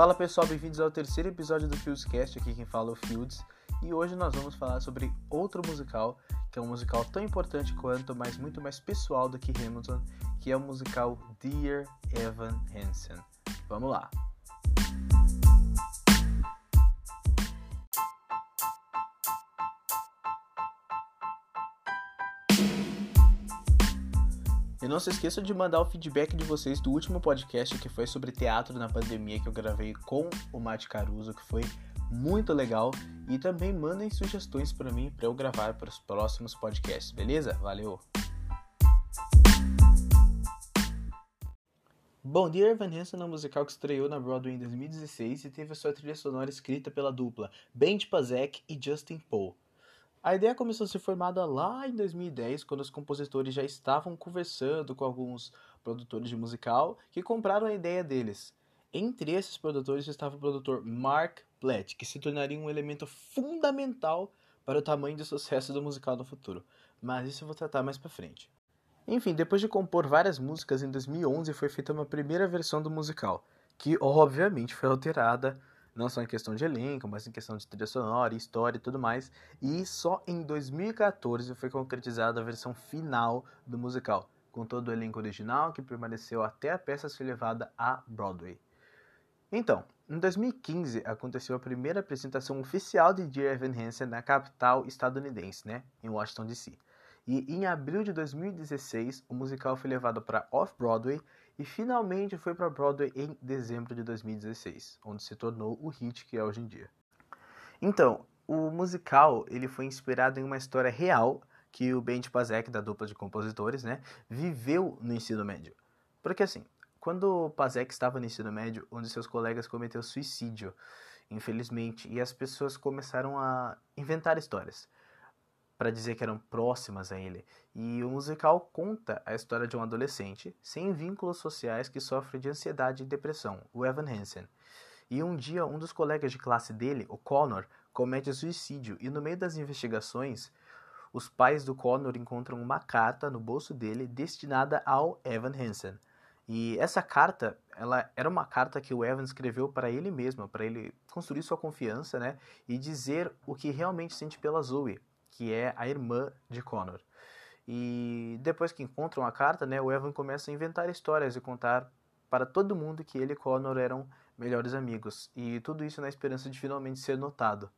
Fala pessoal, bem-vindos ao terceiro episódio do Fieldscast, aqui quem fala é o Fields, e hoje nós vamos falar sobre outro musical, que é um musical tão importante quanto, mas muito mais pessoal do que Hamilton, que é o musical Dear Evan Hansen. Vamos lá! E não se esqueça de mandar o feedback de vocês do último podcast que foi sobre teatro na pandemia que eu gravei com o Mate Caruso, que foi muito legal. E também mandem sugestões para mim para eu gravar para os próximos podcasts, beleza? Valeu! Bom, Dear Evan Hansen é um musical que estreou na Broadway em 2016 e teve a sua trilha sonora escrita pela dupla Ben Pazek e Justin Poe. A ideia começou a ser formada lá em 2010, quando os compositores já estavam conversando com alguns produtores de musical que compraram a ideia deles. Entre esses produtores estava o produtor Mark Platt, que se tornaria um elemento fundamental para o tamanho de sucesso do musical no futuro. Mas isso eu vou tratar mais para frente. Enfim, depois de compor várias músicas, em 2011 foi feita uma primeira versão do musical, que obviamente foi alterada não só em questão de elenco, mas em questão de trilha sonora, história e tudo mais. E só em 2014 foi concretizada a versão final do musical, com todo o elenco original que permaneceu até a peça ser levada a Broadway. Então, em 2015 aconteceu a primeira apresentação oficial de Dear Evan Hansen na capital estadunidense, né, em Washington DC. E em abril de 2016, o musical foi levado para Off-Broadway e finalmente foi para Broadway em dezembro de 2016, onde se tornou o hit que é hoje em dia. Então, o musical ele foi inspirado em uma história real que o Ben Pazek, da dupla de compositores, né, viveu no ensino médio. Porque assim, quando o Pazek estava no ensino médio, um de seus colegas cometeu suicídio, infelizmente, e as pessoas começaram a inventar histórias para dizer que eram próximas a ele. E o musical conta a história de um adolescente sem vínculos sociais que sofre de ansiedade e depressão, o Evan Hansen. E um dia, um dos colegas de classe dele, o Connor, comete suicídio e no meio das investigações, os pais do Connor encontram uma carta no bolso dele destinada ao Evan Hansen. E essa carta, ela era uma carta que o Evan escreveu para ele mesmo, para ele construir sua confiança, né, e dizer o que realmente sente pela Zoe, que é a irmã de Connor. E depois que encontram a carta, né, o Evan começa a inventar histórias e contar para todo mundo que ele e Connor eram melhores amigos. E tudo isso na esperança de finalmente ser notado.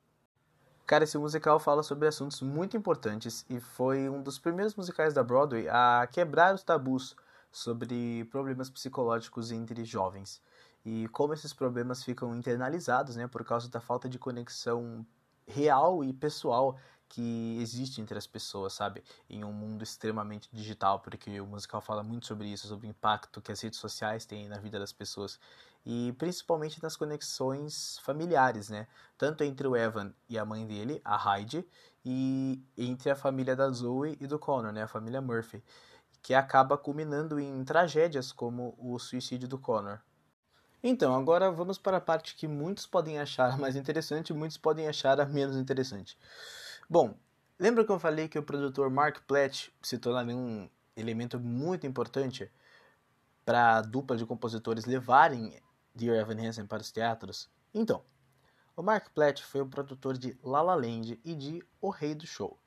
Cara, esse musical fala sobre assuntos muito importantes e foi um dos primeiros musicais da Broadway a quebrar os tabus sobre problemas psicológicos entre jovens e como esses problemas ficam internalizados, né, por causa da falta de conexão real e pessoal que existe entre as pessoas, sabe? Em um mundo extremamente digital, porque o musical fala muito sobre isso, sobre o impacto que as redes sociais têm na vida das pessoas e principalmente nas conexões familiares, né? Tanto entre o Evan e a mãe dele, a Heidi, e entre a família da Zoe e do Connor, né? A família Murphy, que acaba culminando em tragédias como o suicídio do Connor. Então, agora vamos para a parte que muitos podem achar mais interessante e muitos podem achar a menos interessante. Bom, lembra que eu falei que o produtor Mark Platt se tornaria um elemento muito importante para a dupla de compositores levarem Dear Evan Hansen para os teatros? Então, o Mark Platt foi o produtor de La La Land e de O Rei do Show,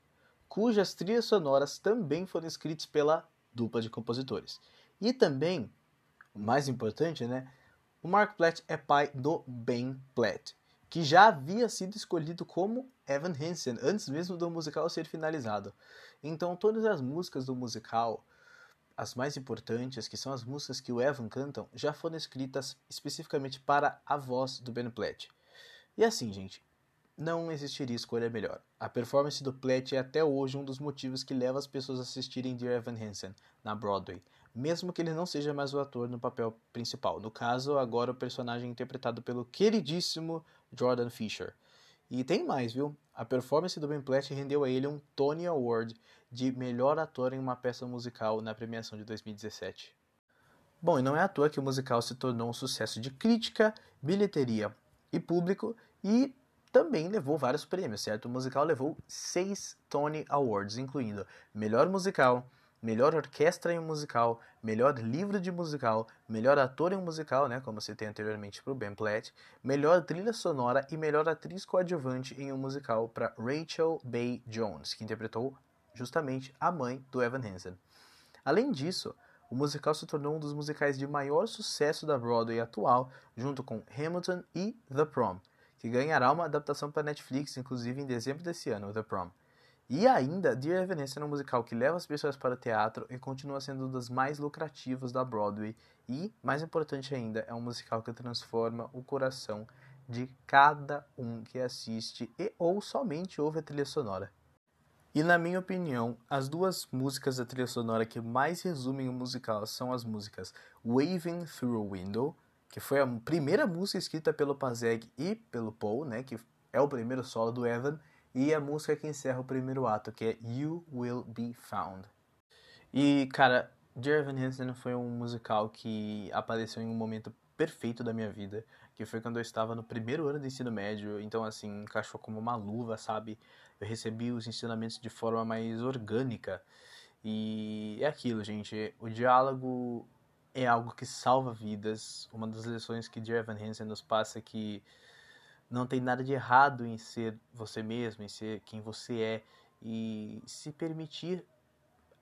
cujas trilhas sonoras também foram escritas pela dupla de compositores. E também, o mais importante, né, o Mark Platt é pai do Ben Platt, que já havia sido escolhido como Evan Hansen antes mesmo do musical ser finalizado. Então, todas as músicas do musical, as mais importantes, que são as músicas que o Evan cantam, já foram escritas especificamente para a voz do Ben Platt. E assim, gente, não existiria escolha melhor. A performance do Platt é até hoje um dos motivos que leva as pessoas a assistirem Dear Evan Hansen na Broadway, mesmo que ele não seja mais o ator no papel principal. No caso, agora o personagem interpretado pelo queridíssimo Jordan Fisher. E tem mais, viu? A performance do Ben Platt rendeu a ele um Tony Award de melhor ator em uma peça musical na premiação de 2017. Bom, e não é à toa que o musical se tornou um sucesso de crítica, bilheteria e público e também levou vários prêmios, certo? O musical levou seis Tony Awards, incluindo melhor musical, melhor orquestra em um musical, melhor livro de musical, melhor ator em um musical, né, como citei anteriormente para o Ben Platt, melhor trilha sonora e melhor atriz coadjuvante em um musical para Rachel Bay Jones, que interpretou justamente a mãe do Evan Hansen. Além disso, o musical se tornou um dos musicais de maior sucesso da Broadway atual, junto com Hamilton e The Prom, que ganhará uma adaptação para Netflix, inclusive em dezembro desse ano, The Prom. E ainda, Dear Evan Hansen é um musical que leva as pessoas para o teatro e continua sendo um dos mais lucrativos da Broadway. E, mais importante ainda, é um musical que transforma o coração de cada um que assiste e ou somente ouve a trilha sonora. E na minha opinião, as duas músicas da trilha sonora que mais resumem o musical são as músicas Waving Through a Window, que foi a primeira música escrita pelo Pazeg e pelo Paul, né, que é o primeiro solo do Evan, e a música que encerra o primeiro ato, que é You Will Be Found. E, cara, Dear Evan Hansen foi um musical que apareceu em um momento perfeito da minha vida, que foi quando eu estava no primeiro ano do ensino médio, então assim, encaixou como uma luva, sabe? Eu recebi os ensinamentos de forma mais orgânica. E é aquilo, gente, o diálogo é algo que salva vidas. Uma das lições que Dear Evan Hansen nos passa é que não tem nada de errado em ser você mesmo, em ser quem você é e se permitir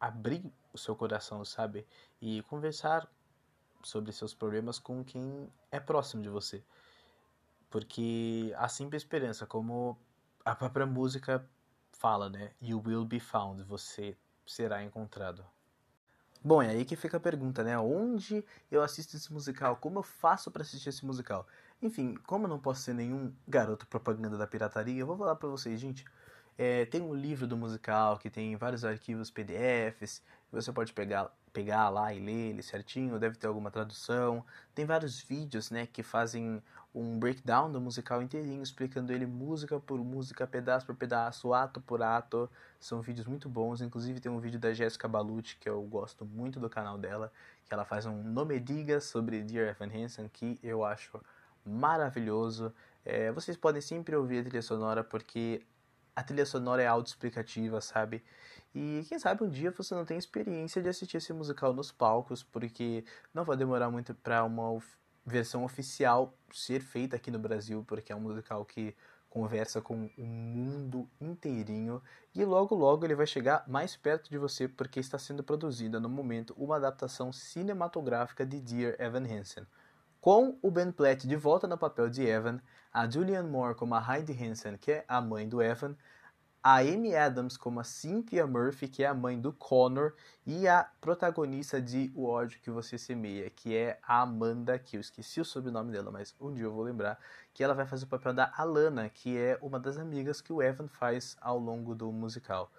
abrir o seu coração, sabe? E conversar sobre seus problemas com quem é próximo de você. Porque a simples esperança, como a própria música fala, né? You will be found, você será encontrado. Bom, é aí que fica a pergunta, né? Onde eu assisto esse musical? Como eu faço para assistir esse musical? Enfim, como eu não posso ser nenhum garoto propaganda da pirataria, eu vou falar para vocês, gente. É, tem um livro do musical que tem vários arquivos PDFs, você pode pegar, pegar lá e ler ele certinho, deve ter alguma tradução. Tem vários vídeos né, que fazem um breakdown do musical inteirinho, explicando ele música por música, pedaço por pedaço, ato por ato. São vídeos muito bons, inclusive tem um vídeo da Jessica Balucci, que eu gosto muito do canal dela, que ela faz um nome diga sobre Dear Evan Hansen, que eu acho maravilhoso. É, vocês podem sempre ouvir a trilha sonora porque a trilha sonora é autoexplicativa, sabe? E quem sabe um dia você não tem experiência de assistir esse musical nos palcos, porque não vai demorar muito para uma versão oficial ser feita aqui no Brasil, porque é um musical que conversa com o mundo inteirinho e logo logo ele vai chegar mais perto de você porque está sendo produzida no momento uma adaptação cinematográfica de Dear Evan Hansen. Com o Ben Platt de volta no papel de Evan, a Julianne Moore como a Heidi Hansen, que é a mãe do Evan, a Amy Adams como a Cynthia Murphy, que é a mãe do Connor, e a protagonista de O ódio que você semeia, que é a Amanda, que eu esqueci o sobrenome dela, mas um dia eu vou lembrar, que ela vai fazer o papel da Alana, que é uma das amigas que o Evan faz ao longo do musical.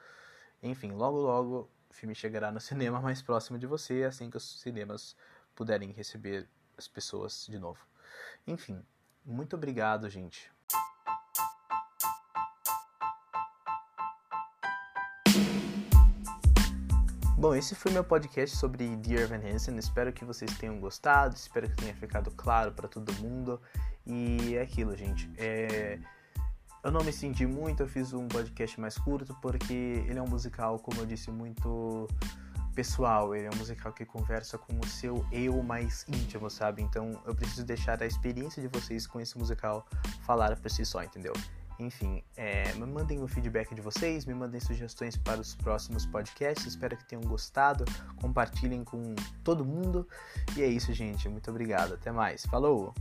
Enfim, logo logo o filme chegará no cinema mais próximo de você, assim que os cinemas puderem receber as pessoas de novo. Enfim, muito obrigado, gente. Bom, esse foi meu podcast sobre Dear Evan Hansen. Espero que vocês tenham gostado, espero que tenha ficado claro para todo mundo. E é aquilo, gente. É... Eu não me senti muito, eu fiz um podcast mais curto porque ele é um musical, como eu disse, muito pessoal, ele é um musical que conversa com o seu eu mais íntimo, sabe? Então eu preciso deixar a experiência de vocês com esse musical falar por si só, entendeu? Enfim, é, me mandem o feedback de vocês, me mandem sugestões para os próximos podcasts. Espero que tenham gostado. Compartilhem com todo mundo. E é isso, gente. Muito obrigado. Até mais. Falou!